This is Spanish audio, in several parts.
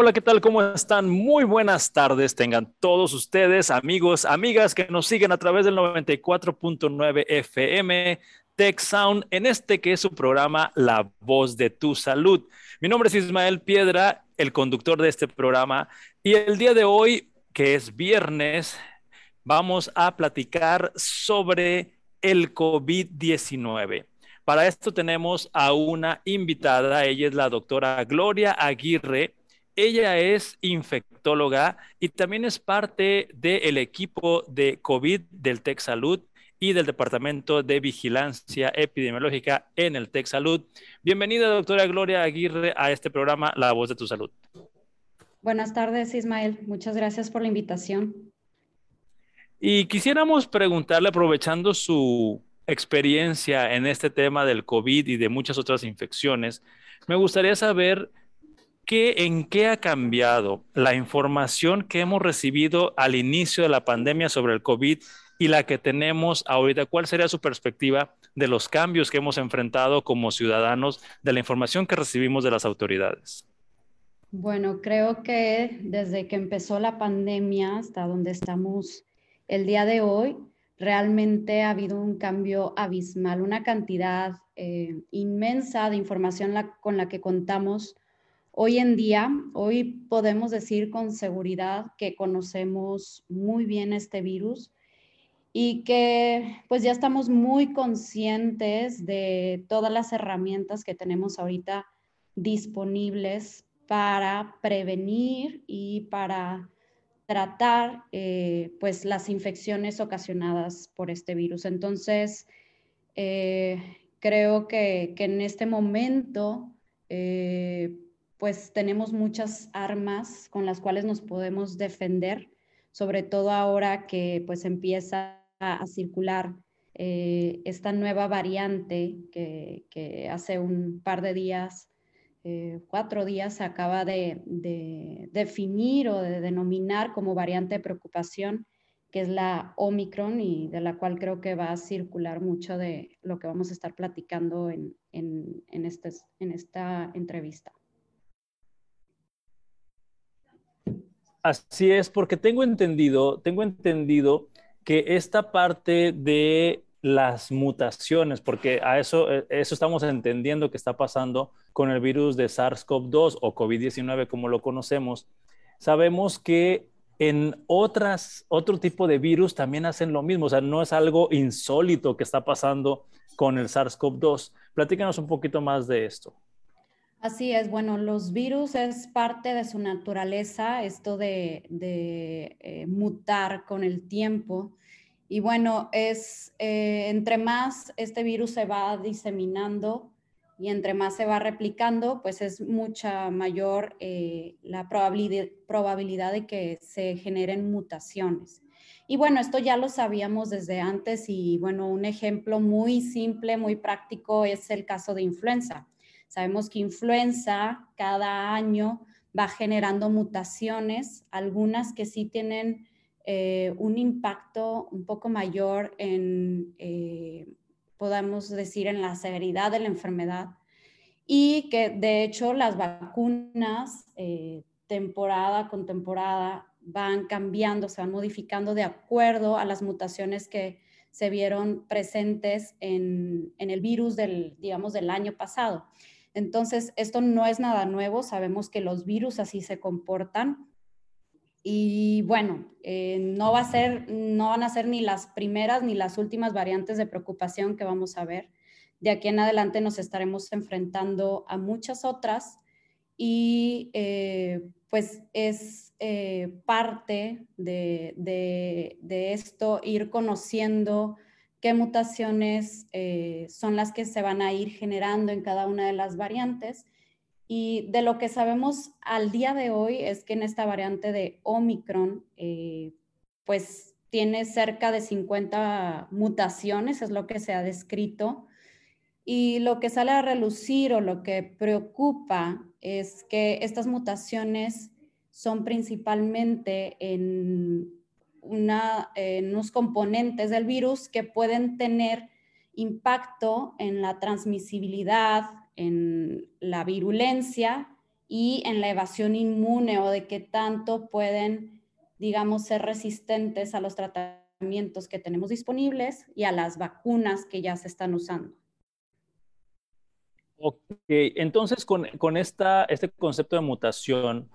Hola, ¿qué tal? ¿Cómo están? Muy buenas tardes. Tengan todos ustedes, amigos, amigas que nos siguen a través del 94.9 FM Tech Sound en este que es su programa La Voz de tu Salud. Mi nombre es Ismael Piedra, el conductor de este programa, y el día de hoy, que es viernes, vamos a platicar sobre el COVID-19. Para esto tenemos a una invitada, ella es la doctora Gloria Aguirre. Ella es infectóloga y también es parte del equipo de COVID del Tech Salud y del Departamento de Vigilancia Epidemiológica en el Tech Salud. Bienvenida, doctora Gloria Aguirre, a este programa La Voz de tu Salud. Buenas tardes, Ismael. Muchas gracias por la invitación. Y quisiéramos preguntarle, aprovechando su experiencia en este tema del COVID y de muchas otras infecciones, me gustaría saber qué, en qué ha cambiado la información que hemos recibido al inicio de la pandemia sobre el COVID y la que tenemos ahorita. ¿Cuál sería su perspectiva de los cambios que hemos enfrentado como ciudadanos, de la información que recibimos de las autoridades? Bueno, creo que desde que empezó la pandemia hasta donde estamos el día de hoy, realmente ha habido un cambio abismal, una cantidad eh, inmensa de información con la que contamos hoy en día. Hoy podemos decir con seguridad que conocemos muy bien este virus y que pues ya estamos muy conscientes de todas las herramientas que tenemos ahorita disponibles para prevenir y para tratar eh, pues las infecciones ocasionadas por este virus. Entonces, eh, creo que, en este momento eh, pues tenemos muchas armas con las cuales nos podemos defender, sobre todo ahora que pues empieza a, circular eh, esta nueva variante que, hace un par de días, eh, cuatro días, se acaba de, definir o de denominar como variante de preocupación, que es la Omicron y de la cual creo que va a circular mucho de lo que vamos a estar platicando en, esta entrevista. Así es, porque tengo entendido, tengo entendido que esta parte de las mutaciones, porque a eso, eh, eso estamos entendiendo que está pasando con el virus de SARS-CoV-2 o COVID-19 como lo conocemos, sabemos que en otras, otro tipo de virus también hacen lo mismo, o sea, no es algo insólito que está pasando con el SARS-CoV-2. Platícanos un poquito más de esto. Así es, bueno, los virus es parte de su naturaleza, esto de, eh, mutar con el tiempo. Y bueno, es eh, entre más este virus se va diseminando y entre más se va replicando, pues es mucha mayor eh, la probabilidad de que se generen mutaciones. Y bueno, esto ya lo sabíamos desde antes y bueno, un ejemplo muy simple, muy práctico es el caso de influenza. Sabemos que influenza cada año va generando mutaciones, algunas que sí tienen eh, un impacto un poco mayor en, eh, podemos decir, en la severidad de la enfermedad y que de hecho las vacunas eh, temporada con temporada van cambiando, se van modificando de acuerdo a las mutaciones que se vieron presentes en, en el virus del, digamos, del año pasado. Entonces, esto no es nada nuevo, sabemos que los virus así se comportan y bueno, eh, no, va a ser, no van a ser ni las primeras ni las últimas variantes de preocupación que vamos a ver. De aquí en adelante nos estaremos enfrentando a muchas otras y eh, pues es eh, parte de, de, esto ir conociendo qué mutaciones son las que se van a ir generando en cada una de las variantes y de lo que sabemos al día de hoy es que en esta variante de Omicron, eh, pues tiene cerca de 50 mutaciones, es lo que se ha descrito. Y lo que sale a relucir o lo que preocupa es que estas mutaciones son principalmente en, una, en unos componentes del virus que pueden tener impacto en la transmisibilidad, en la virulencia y en la evasión inmune o de qué tanto pueden, digamos, ser resistentes a los tratamientos que tenemos disponibles y a las vacunas que ya se están usando. Ok, entonces con, con esta, este concepto de mutación,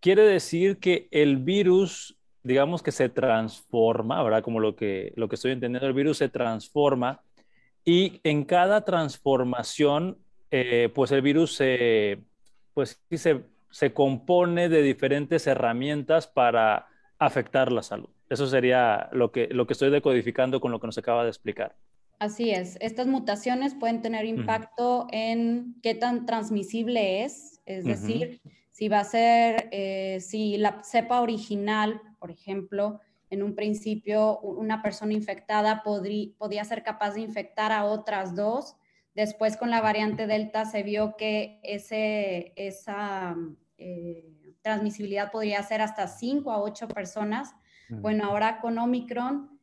quiere decir que el virus, digamos que se transforma, ¿verdad? Como lo que, lo que estoy entendiendo, el virus se transforma y en cada transformación, eh, pues el virus se, pues, se, se compone de diferentes herramientas para afectar la salud. Eso sería lo que, lo que estoy decodificando con lo que nos acaba de explicar. Así es, estas mutaciones pueden tener impacto en qué tan transmisible es, es decir, si va a ser, eh, si la cepa original, por ejemplo, en un principio una persona infectada podría ser capaz de infectar a otras dos, después con la variante Delta se vio que ese, esa eh, transmisibilidad podría ser hasta cinco a ocho personas. Bueno, ahora con Omicron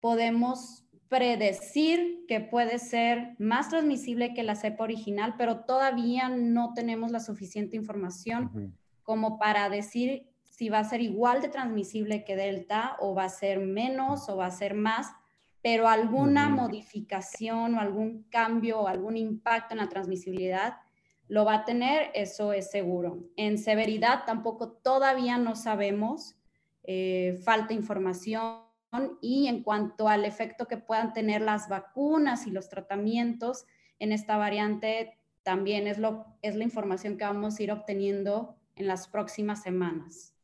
podemos predecir que puede ser más transmisible que la cepa original, pero todavía no tenemos la suficiente información como para decir si va a ser igual de transmisible que Delta o va a ser menos o va a ser más, pero alguna modificación o algún cambio o algún impacto en la transmisibilidad lo va a tener, eso es seguro. En severidad tampoco todavía no sabemos, eh, falta información y en cuanto al efecto que puedan tener las vacunas y los tratamientos en esta variante, también es, lo, es la información que vamos a ir obteniendo en las próximas semanas.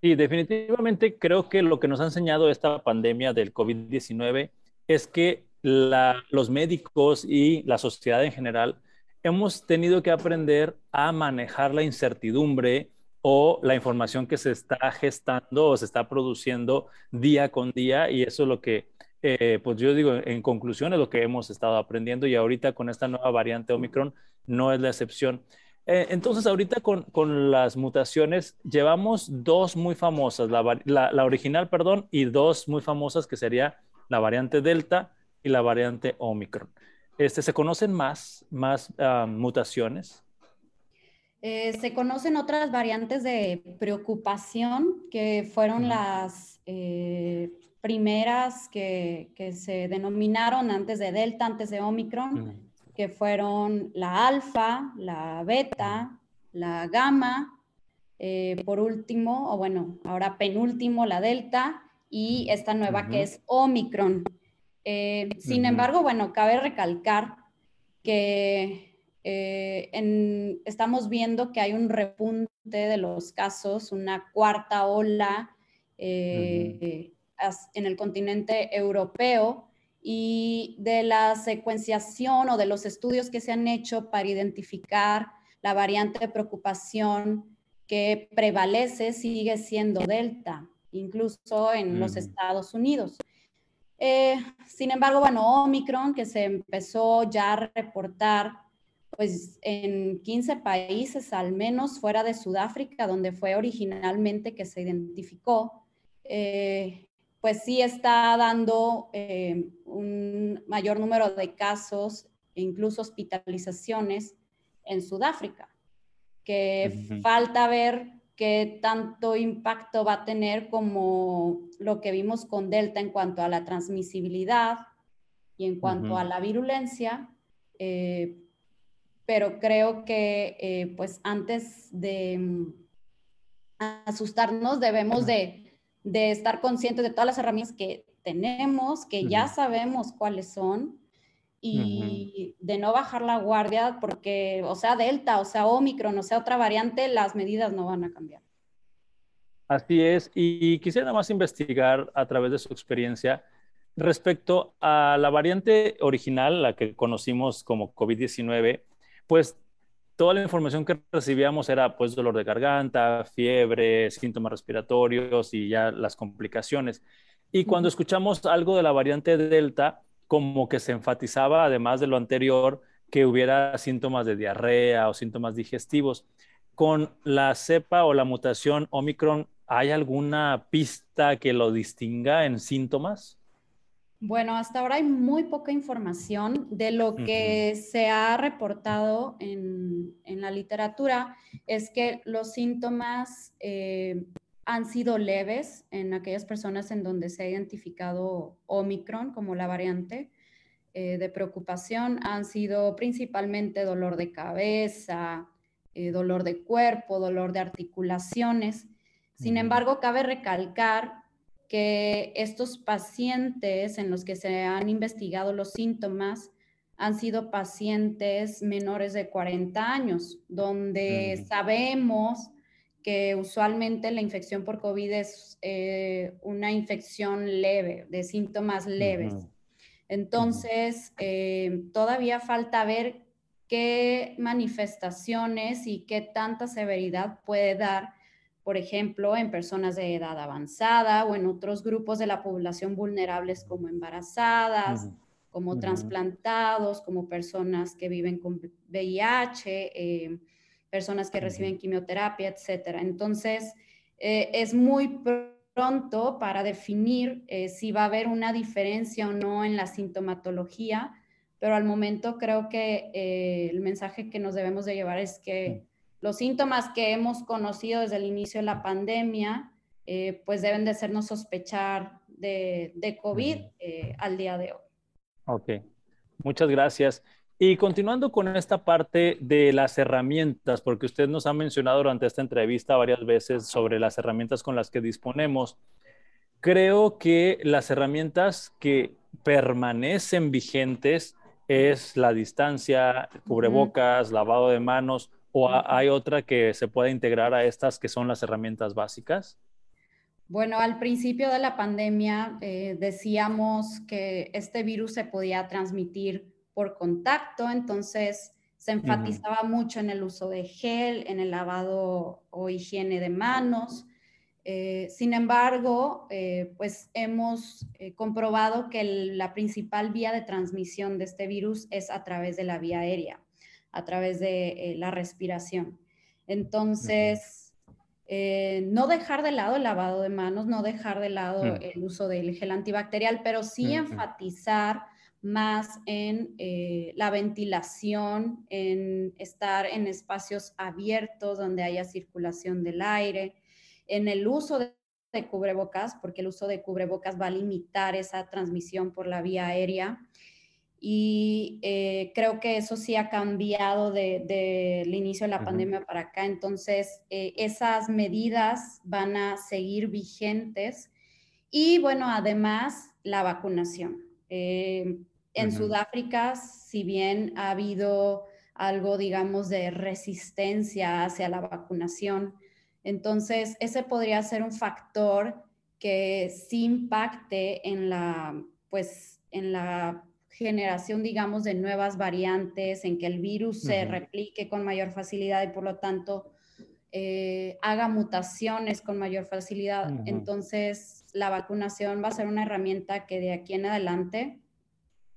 Sí, definitivamente creo que lo que nos ha enseñado esta pandemia del COVID-19 es que los médicos y la sociedad en general hemos tenido que aprender a manejar la incertidumbre, o la información que se está gestando o se está produciendo día con día y eso es lo que, eh, pues yo digo, en conclusión es lo que hemos estado aprendiendo y ahorita con esta nueva variante Omicron no es la excepción. Eh, entonces, ahorita con, con, las mutaciones llevamos dos muy famosas, la, la, original, perdón, y dos muy famosas que sería la variante Delta y la variante Omicron. Este, ¿Se conocen más, más ah, mutaciones? Eh, se conocen otras variantes de preocupación que fueron las eh, primeras que, se denominaron antes de Delta, antes de Omicron, que fueron la alfa, la beta, la gamma, eh, por último, o bueno, ahora penúltimo, la delta, y esta nueva que es Omicron. sin embargo, bueno, cabe recalcar que eh, estamos viendo que hay un repunte de los casos, una cuarta ola eh, en el continente europeo y de la secuenciación o de los estudios que se han hecho para identificar la variante de preocupación que prevalece sigue siendo Delta, incluso en los Estados Unidos. Eh, sin embargo, bueno, Omicron, que se empezó ya a reportar pues en 15 países al menos fuera de Sudáfrica, donde fue originalmente que se identificó, eh, pues sí está dando eh, un mayor número de casos e incluso hospitalizaciones en Sudáfrica, que falta ver qué tanto impacto va a tener como lo que vimos con Delta en cuanto a la transmisibilidad y en cuanto a la virulencia. Eh, pero creo que eh, pues antes de mm, asustarnos debemos de, estar conscientes de todas las herramientas que tenemos, que ya sabemos cuáles son y de no bajar la guardia porque, o sea, Delta, o sea, Omicron, o sea, otra variante, las medidas no van a cambiar. Así es, y quisiera nada más investigar a través de su experiencia respecto a la variante original, la que conocimos como COVID-19, pues toda la información que recibíamos era pues dolor de garganta, fiebre, síntomas respiratorios y ya las complicaciones. Y cuando escuchamos algo de la variante Delta, como que se enfatizaba, además de lo anterior, que hubiera síntomas de diarrea o síntomas digestivos. Con la cepa o la mutación Omicron, ¿hay alguna pista que lo distinga en síntomas? Bueno, hasta ahora hay muy poca información de lo que se ha reportado en, la literatura, es que los síntomas eh, han sido leves en aquellas personas en donde se ha identificado Omicron como la variante eh, de preocupación, han sido principalmente dolor de cabeza, eh, dolor de cuerpo, dolor de articulaciones. Sin embargo, cabe recalcar que estos pacientes en los que se han investigado los síntomas han sido pacientes menores de 40 años, donde sabemos que usualmente la infección por COVID es eh, una infección leve, de síntomas leves. Entonces, eh, todavía falta ver qué manifestaciones y qué tanta severidad puede dar por ejemplo, en personas de edad avanzada o en otros grupos de la población vulnerables como embarazadas, como trasplantados, como personas que viven con VIH, eh, personas que reciben quimioterapia, etc. Entonces, eh, es muy pronto para definir eh, si va a haber una diferencia o no en la sintomatología, pero al momento creo que el mensaje que nos debemos de llevar es que los síntomas que hemos conocido desde el inicio de la pandemia, eh, pues deben de hacernos sospechar de, COVID eh, al día de hoy. Ok, muchas gracias. Y continuando con esta parte de las herramientas, porque usted nos ha mencionado durante esta entrevista varias veces sobre las herramientas con las que disponemos, creo que las herramientas que permanecen vigentes es la distancia, cubrebocas, lavado de manos, ¿O hay otra que se pueda integrar a estas que son las herramientas básicas? Bueno, al principio de la pandemia eh, decíamos que este virus se podía transmitir por contacto, entonces se enfatizaba mucho en el uso de gel, en el lavado o higiene de manos. Eh, sin embargo, eh, pues hemos comprobado que la principal vía de transmisión de este virus es a través de la vía aérea a través de eh, la respiración. Entonces, eh, no dejar de lado el lavado de manos, no dejar de lado mm. el uso del gel antibacterial, pero sí enfatizar más en eh, la ventilación, en estar en espacios abiertos donde haya circulación del aire, en el uso de, de cubrebocas, porque el uso de cubrebocas va a limitar esa transmisión por la vía aérea y eh, creo que eso sí ha cambiado desde de, el inicio de la pandemia para acá. Entonces, eh, esas medidas van a seguir vigentes. Y bueno, además, la vacunación. Eh, en Sudáfrica, si bien ha habido algo, digamos, de resistencia hacia la vacunación, entonces ese podría ser un factor que sí impacte en la, pues, en la generación, digamos, de nuevas variantes, en que el virus se replique con mayor facilidad y por lo tanto eh, haga mutaciones con mayor facilidad. Entonces, la vacunación va a ser una herramienta que de aquí en adelante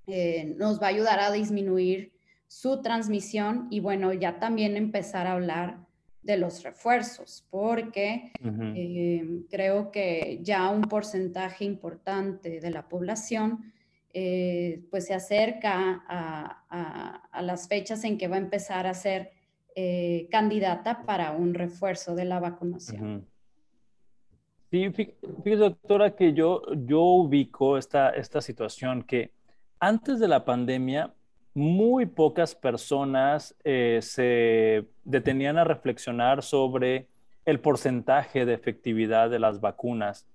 eh, nos va a ayudar a disminuir su transmisión y bueno, ya también empezar a hablar de los refuerzos, porque eh, creo que ya un porcentaje importante de la población eh, pues se acerca a, las fechas en que va a empezar a ser eh, candidata para un refuerzo de la vacunación. Sí, fíjese doctora que yo, yo ubico esta, esta situación que antes de la pandemia muy pocas personas eh, se detenían a reflexionar sobre el porcentaje de efectividad de las vacunas.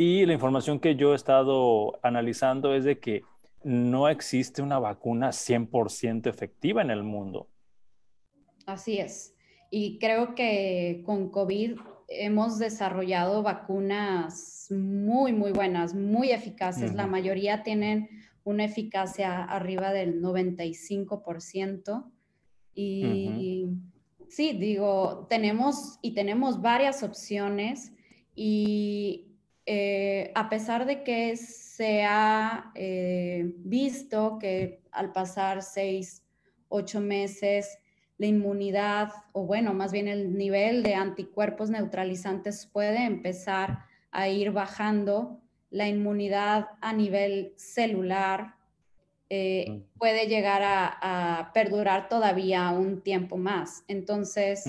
Y la información que yo he estado analizando es de que no existe una vacuna 100% efectiva en el mundo. Así es. Y creo que con COVID hemos desarrollado vacunas muy, muy buenas, muy eficaces. La mayoría tienen una eficacia arriba del 95%. Y sí, digo, tenemos y tenemos varias opciones y eh, a pesar de que se ha eh, visto que al pasar seis, ocho meses, la inmunidad, o bueno, más bien el nivel de anticuerpos neutralizantes puede empezar a ir bajando, la inmunidad a nivel celular eh, puede llegar a, perdurar todavía un tiempo más. Entonces,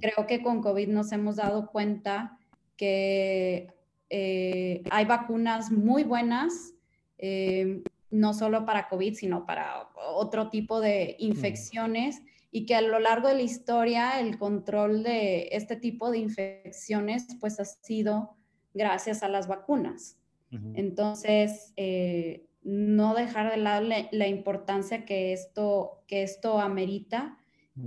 creo que con COVID nos hemos dado cuenta que eh, hay vacunas muy buenas, eh, no solo para COVID, sino para otro tipo de infecciones y que a lo largo de la historia el control de este tipo de infecciones pues ha sido gracias a las vacunas. Entonces, eh, no dejar de lado la, importancia que esto, que esto amerita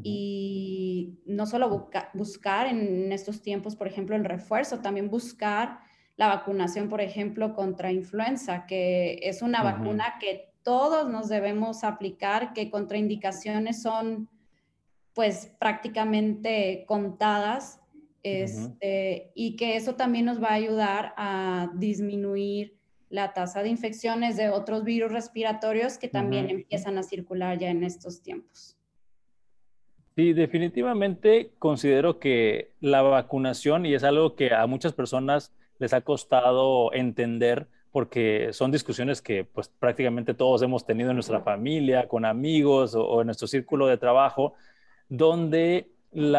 y no solo buscar en estos tiempos, por ejemplo, el refuerzo, también buscar la vacunación, por ejemplo, contra influenza, que es una vacuna que todos nos debemos aplicar, que contraindicaciones son pues prácticamente contadas este, y que eso también nos va a ayudar a disminuir la tasa de infecciones de otros virus respiratorios que también empiezan a circular ya en estos tiempos. Sí, definitivamente considero que la vacunación, y es algo que a muchas personas les ha costado entender, porque son discusiones que pues prácticamente todos hemos tenido en nuestra familia, con amigos o en nuestro círculo de trabajo, donde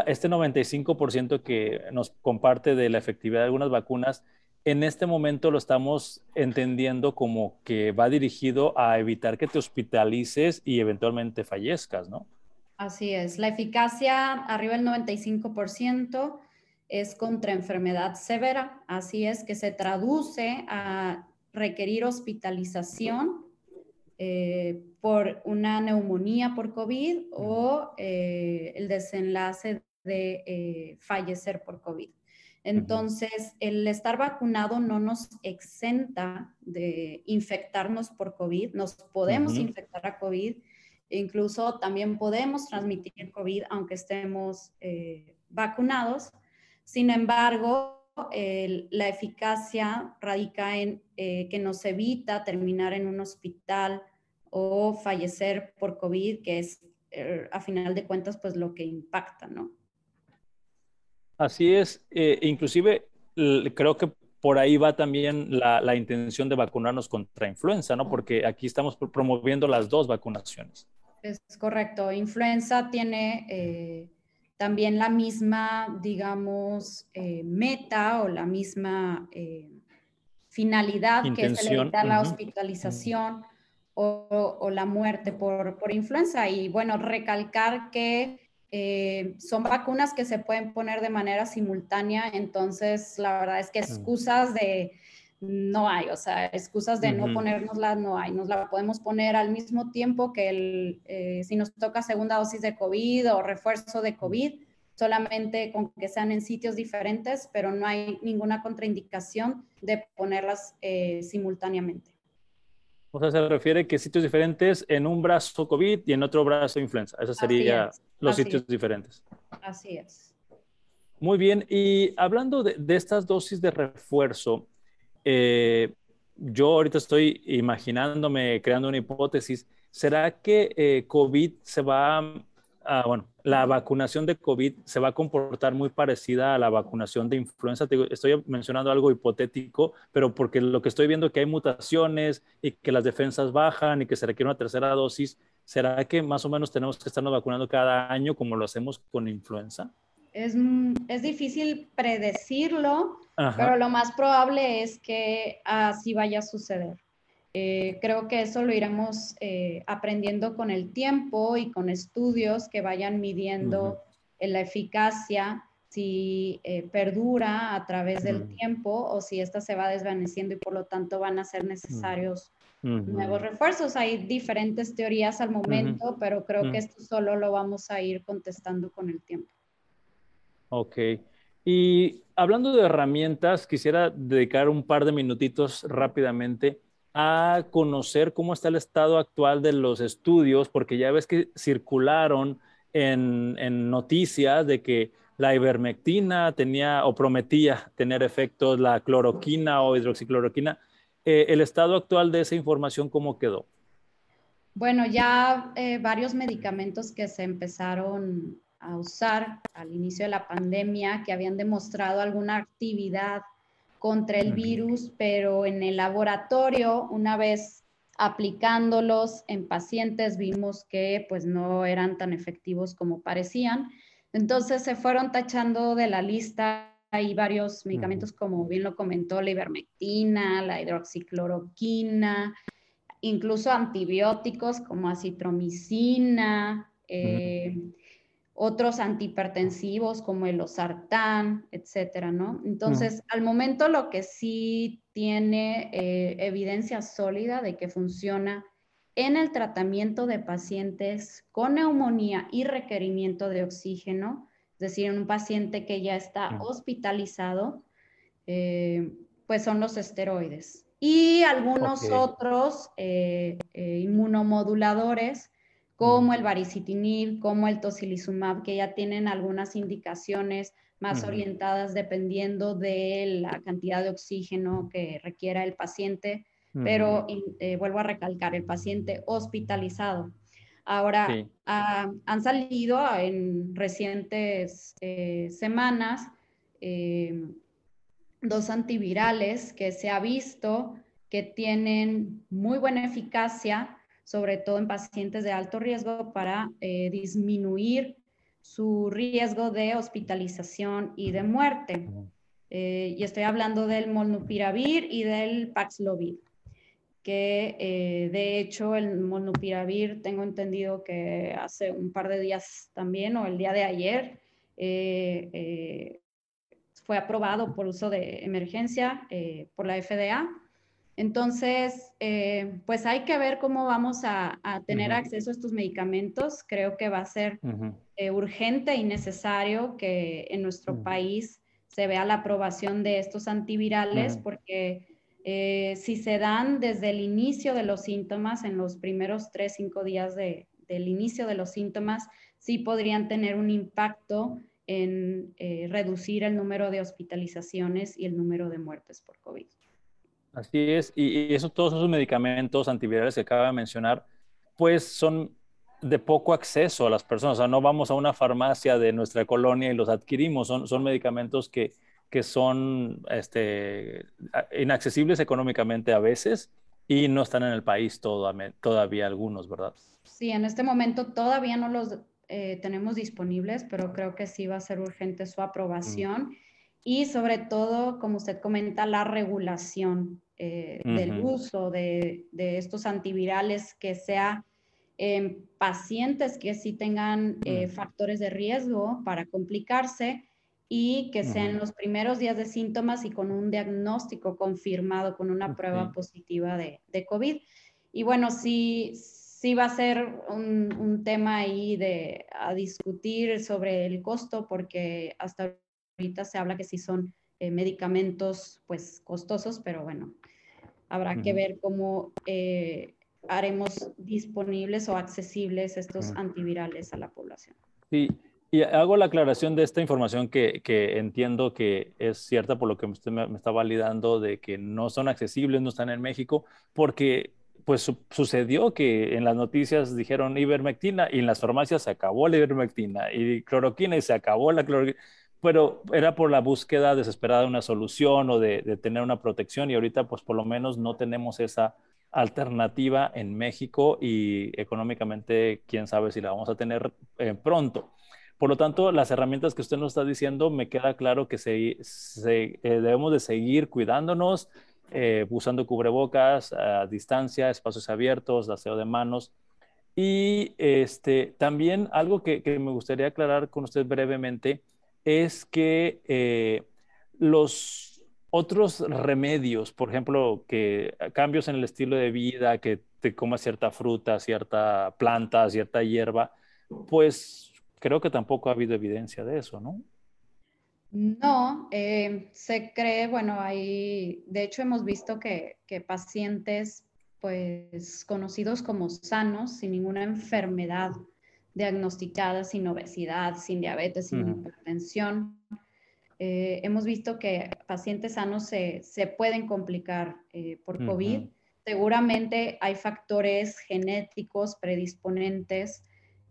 este 95% que nos comparte de la efectividad de algunas vacunas, en este momento lo estamos entendiendo como que va dirigido a evitar que te hospitalices y eventualmente fallezcas, ¿no? Así es, la eficacia arriba del 95% es contra enfermedad severa, así es que se traduce a requerir hospitalización eh, por una neumonía por COVID o eh, el desenlace de eh, fallecer por COVID. Entonces, el estar vacunado no nos exenta de infectarnos por COVID, nos podemos infectar a COVID, incluso también podemos transmitir COVID aunque estemos vacunados. Sin embargo, la eficacia radica en que nos evita terminar en un hospital o fallecer por COVID, que es eh, a final de cuentas pues lo que impacta, ¿no? Así es, eh, inclusive creo que por ahí va también la, intención de vacunarnos contra influenza, ¿no? Porque aquí estamos promoviendo las dos vacunaciones. Es correcto, influenza tiene eh, también la misma, digamos, meta o la misma finalidad que es evitar la hospitalización o, la muerte por, influenza. Y bueno, recalcar que eh, son vacunas que se pueden poner de manera simultánea, entonces la verdad es que excusas de no hay, o sea, excusas de no ponernosla no hay, nos la podemos poner al mismo tiempo que el, eh, si nos toca segunda dosis de COVID o refuerzo de COVID, solamente con que sean en sitios diferentes, pero no hay ninguna contraindicación de ponerlas eh, simultáneamente. O sea, se refiere que sitios diferentes en un brazo COVID y en otro brazo influenza. Esos serían los sitios diferentes. Así es. Muy bien. Y hablando de, estas dosis de refuerzo, eh, yo ahorita estoy imaginándome, creando una hipótesis. ¿Será que eh, COVID se va Ah, bueno, la vacunación de COVID se va a comportar muy parecida a la vacunación de influenza. estoy mencionando algo hipotético, pero porque lo que estoy viendo es que hay mutaciones y que las defensas bajan y que se requiere una tercera dosis. ¿Será que más o menos tenemos que estarnos vacunando cada año como lo hacemos con influenza? Es, es difícil predecirlo, pero lo más probable es que así vaya a suceder. Eh, creo que eso lo iremos eh, aprendiendo con el tiempo y con estudios que vayan midiendo la eficacia, si eh, perdura a través del tiempo o si esta se va desvaneciendo y por lo tanto van a ser necesarios nuevos refuerzos. Hay diferentes teorías al momento, pero creo que esto solo lo vamos a ir contestando con el tiempo. Ok. Y hablando de herramientas, quisiera dedicar un par de minutitos rápidamente a conocer cómo está el estado actual de los estudios, porque ya ves que circularon en, noticias de que la ivermectina tenía o prometía tener efectos, la cloroquina o hidroxicloroquina. Eh, ¿El estado actual de esa información cómo quedó? Bueno, ya eh, varios medicamentos que se empezaron a usar al inicio de la pandemia, que habían demostrado alguna actividad contra el virus, pero en el laboratorio, una vez aplicándolos en pacientes, vimos que pues no eran tan efectivos como parecían. Entonces se fueron tachando de la lista hay varios medicamentos, como bien lo comentó, la ivermectina, la hidroxicloroquina, incluso antibióticos como acitromicina, eh, otros antihipertensivos como el losartán, etcétera, ¿no? Entonces, al momento lo que sí tiene eh, evidencia sólida de que funciona en el tratamiento de pacientes con neumonía y requerimiento de oxígeno, es decir, en un paciente que ya está hospitalizado, eh, pues son los esteroides. Y algunos otros eh, inmunomoduladores como el baricitinib, como el tocilizumab, que ya tienen algunas indicaciones más orientadas dependiendo de la cantidad de oxígeno que requiera el paciente, pero eh, vuelvo a recalcar, el paciente hospitalizado. Ahora, han salido en recientes eh, semanas eh, dos antivirales que se ha visto que tienen muy buena eficacia sobre todo en pacientes de alto riesgo, para eh, disminuir su riesgo de hospitalización y de muerte. Eh, y estoy hablando del molnupiravir y del Paxlovid, que eh, de hecho el molnupiravir tengo entendido que hace un par de días también o el día de ayer fue aprobado por uso de emergencia por la FDA entonces, eh, pues hay que ver cómo vamos a, tener acceso a estos medicamentos. Creo que va a ser eh, urgente y necesario que en nuestro país se vea la aprobación de estos antivirales porque eh, si se dan desde el inicio de los síntomas, en los primeros tres, cinco días del inicio de los síntomas, sí podrían tener un impacto en reducir el número de hospitalizaciones y el número de muertes por COVID. Así es, y, eso, todos esos medicamentos antivirales que acaba de mencionar, pues son de poco acceso a las personas. O sea, no vamos a una farmacia de nuestra colonia y los adquirimos. Son, son medicamentos que, que son este, inaccesibles económicamente a veces y no están en el país todavía algunos, ¿verdad? Sí, en este momento todavía no los eh, tenemos disponibles, pero creo que sí va a ser urgente su aprobación. Mm. Y sobre todo, como usted comenta, la regulación eh, del uso de, estos antivirales que sea en pacientes que sí tengan eh, factores de riesgo para complicarse y que sean los primeros días de síntomas y con un diagnóstico confirmado, con una prueba positiva de, COVID. Y bueno, sí, sí va a ser un, un, tema ahí de, a discutir sobre el costo, porque hasta ahorita se habla que sí son eh, medicamentos pues costosos, pero bueno, habrá que ver cómo eh, haremos disponibles o accesibles estos antivirales a la población. Sí, y hago la aclaración de esta información que, que entiendo que es cierta por lo que usted me, está validando de que no son accesibles, no están en México, porque pues sucedió que en las noticias dijeron ivermectina y en las farmacias se acabó la ivermectina y cloroquina y se acabó la cloroquina pero era por la búsqueda desesperada de una solución o de, tener una protección y ahorita pues por lo menos no tenemos esa alternativa en México y económicamente quién sabe si la vamos a tener eh, pronto. Por lo tanto, las herramientas que usted nos está diciendo, me queda claro que eh, debemos de seguir cuidándonos, eh, usando cubrebocas a distancia, espacios abiertos, aseo de manos. Y este, también algo que me gustaría aclarar con usted brevemente, es que eh, los otros remedios, por ejemplo, que cambios en el estilo de vida, que te comas cierta fruta, cierta planta, cierta hierba, pues creo que tampoco ha habido evidencia de eso, ¿no? No, eh, se cree, bueno, hay, de hecho hemos visto que, que, pacientes, pues conocidos como sanos, sin ninguna enfermedad diagnosticadas sin obesidad, sin diabetes, sin hipertensión. Eh, hemos visto que pacientes sanos se, pueden complicar eh, por COVID. Seguramente hay factores genéticos predisponentes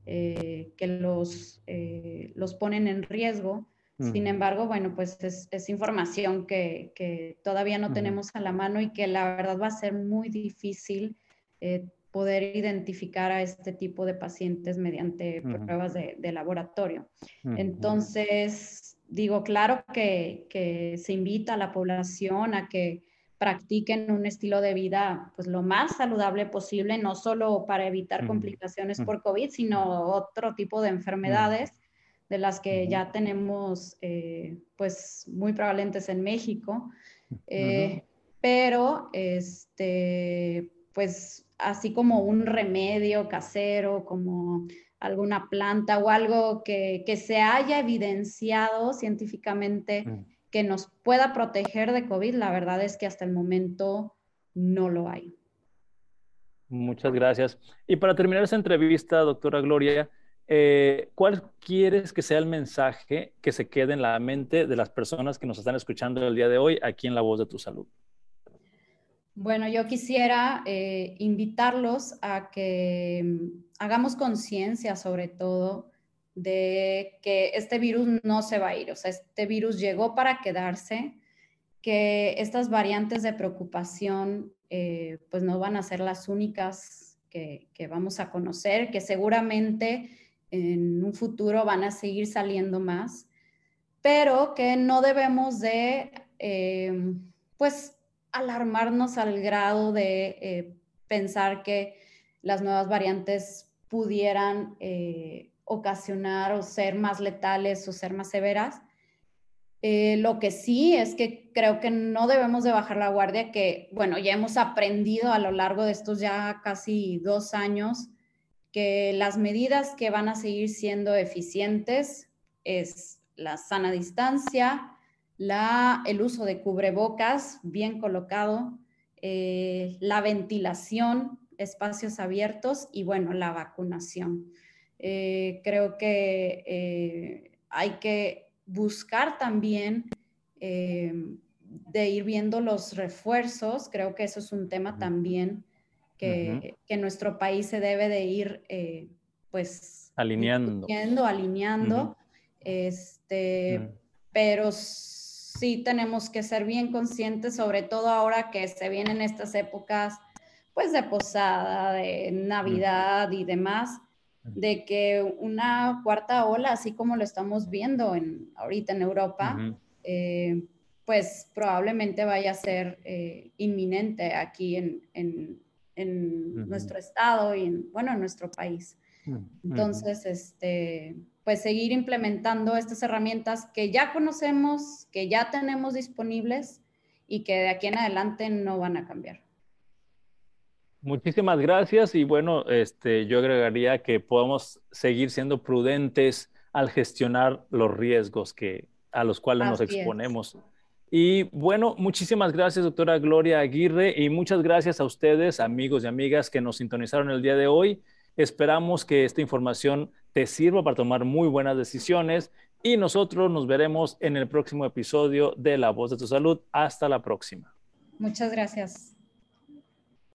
eh, que los, los ponen en riesgo, Sin embargo, bueno, pues es, información que, todavía no tenemos a la mano y que la verdad va a ser muy difícil eh, poder identificar a este tipo de pacientes mediante pruebas de, laboratorio. Entonces, digo, claro que, que, se invita a la población a que practiquen un estilo de vida pues lo más saludable posible, no solo para evitar complicaciones por COVID, sino otro tipo de enfermedades de las que ya tenemos eh, pues muy prevalentes en México. Eh, pero este, pues así como un remedio casero, como alguna planta o algo que, que se haya evidenciado científicamente que nos pueda proteger de COVID, la verdad es que hasta el momento no lo hay. Muchas gracias. Y para terminar esa entrevista, doctora Gloria, eh, ¿cuál quieres que sea el mensaje que se quede en la mente de las personas que nos están escuchando el día de hoy aquí en La Voz de tu Salud? Bueno, yo quisiera eh, invitarlos a que mm, hagamos conciencia sobre todo de que este virus no se va a ir, o sea, este virus llegó para quedarse, que estas variantes de preocupación eh, pues no van a ser las únicas que, vamos a conocer, que seguramente en un futuro van a seguir saliendo más, pero que no debemos de, eh, pues, alarmarnos al grado de eh, pensar que las nuevas variantes pudieran eh, ocasionar o ser más letales o ser más severas. lo que sí es que creo que no debemos de bajar la guardia, que bueno, ya hemos aprendido a lo largo de estos ya casi dos años que las medidas que van a seguir siendo eficientes es la sana distancia, la, el uso de cubrebocas bien colocado, eh, la ventilación, espacios abiertos y bueno, la vacunación. Eh, creo que eh, hay que buscar también de ir viendo los refuerzos, creo que eso es un tema también que, nuestro país se debe de ir, pues, alineando. alineando, este, pero sí tenemos que ser bien conscientes, sobre todo ahora que se vienen estas épocas, pues, de posada, de Navidad y demás, de que una cuarta ola, así como lo estamos viendo en, ahorita en Europa, eh, pues probablemente vaya a ser eh, inminente aquí en, en nuestro estado y en, bueno, en nuestro país. Entonces, este, pues seguir implementando estas herramientas que ya conocemos, que ya tenemos disponibles y que de aquí en adelante no van a cambiar. Muchísimas gracias y bueno, este, yo agregaría que podamos seguir siendo prudentes al gestionar los riesgos que, a los cuales nos exponemos. Y bueno, muchísimas gracias, doctora Gloria Aguirre, y muchas gracias a ustedes, amigos y amigas que nos sintonizaron el día de hoy. Esperamos que esta información te sirva para tomar muy buenas decisiones y nosotros nos veremos en el próximo episodio de La Voz de tu Salud. Hasta la próxima. Muchas gracias.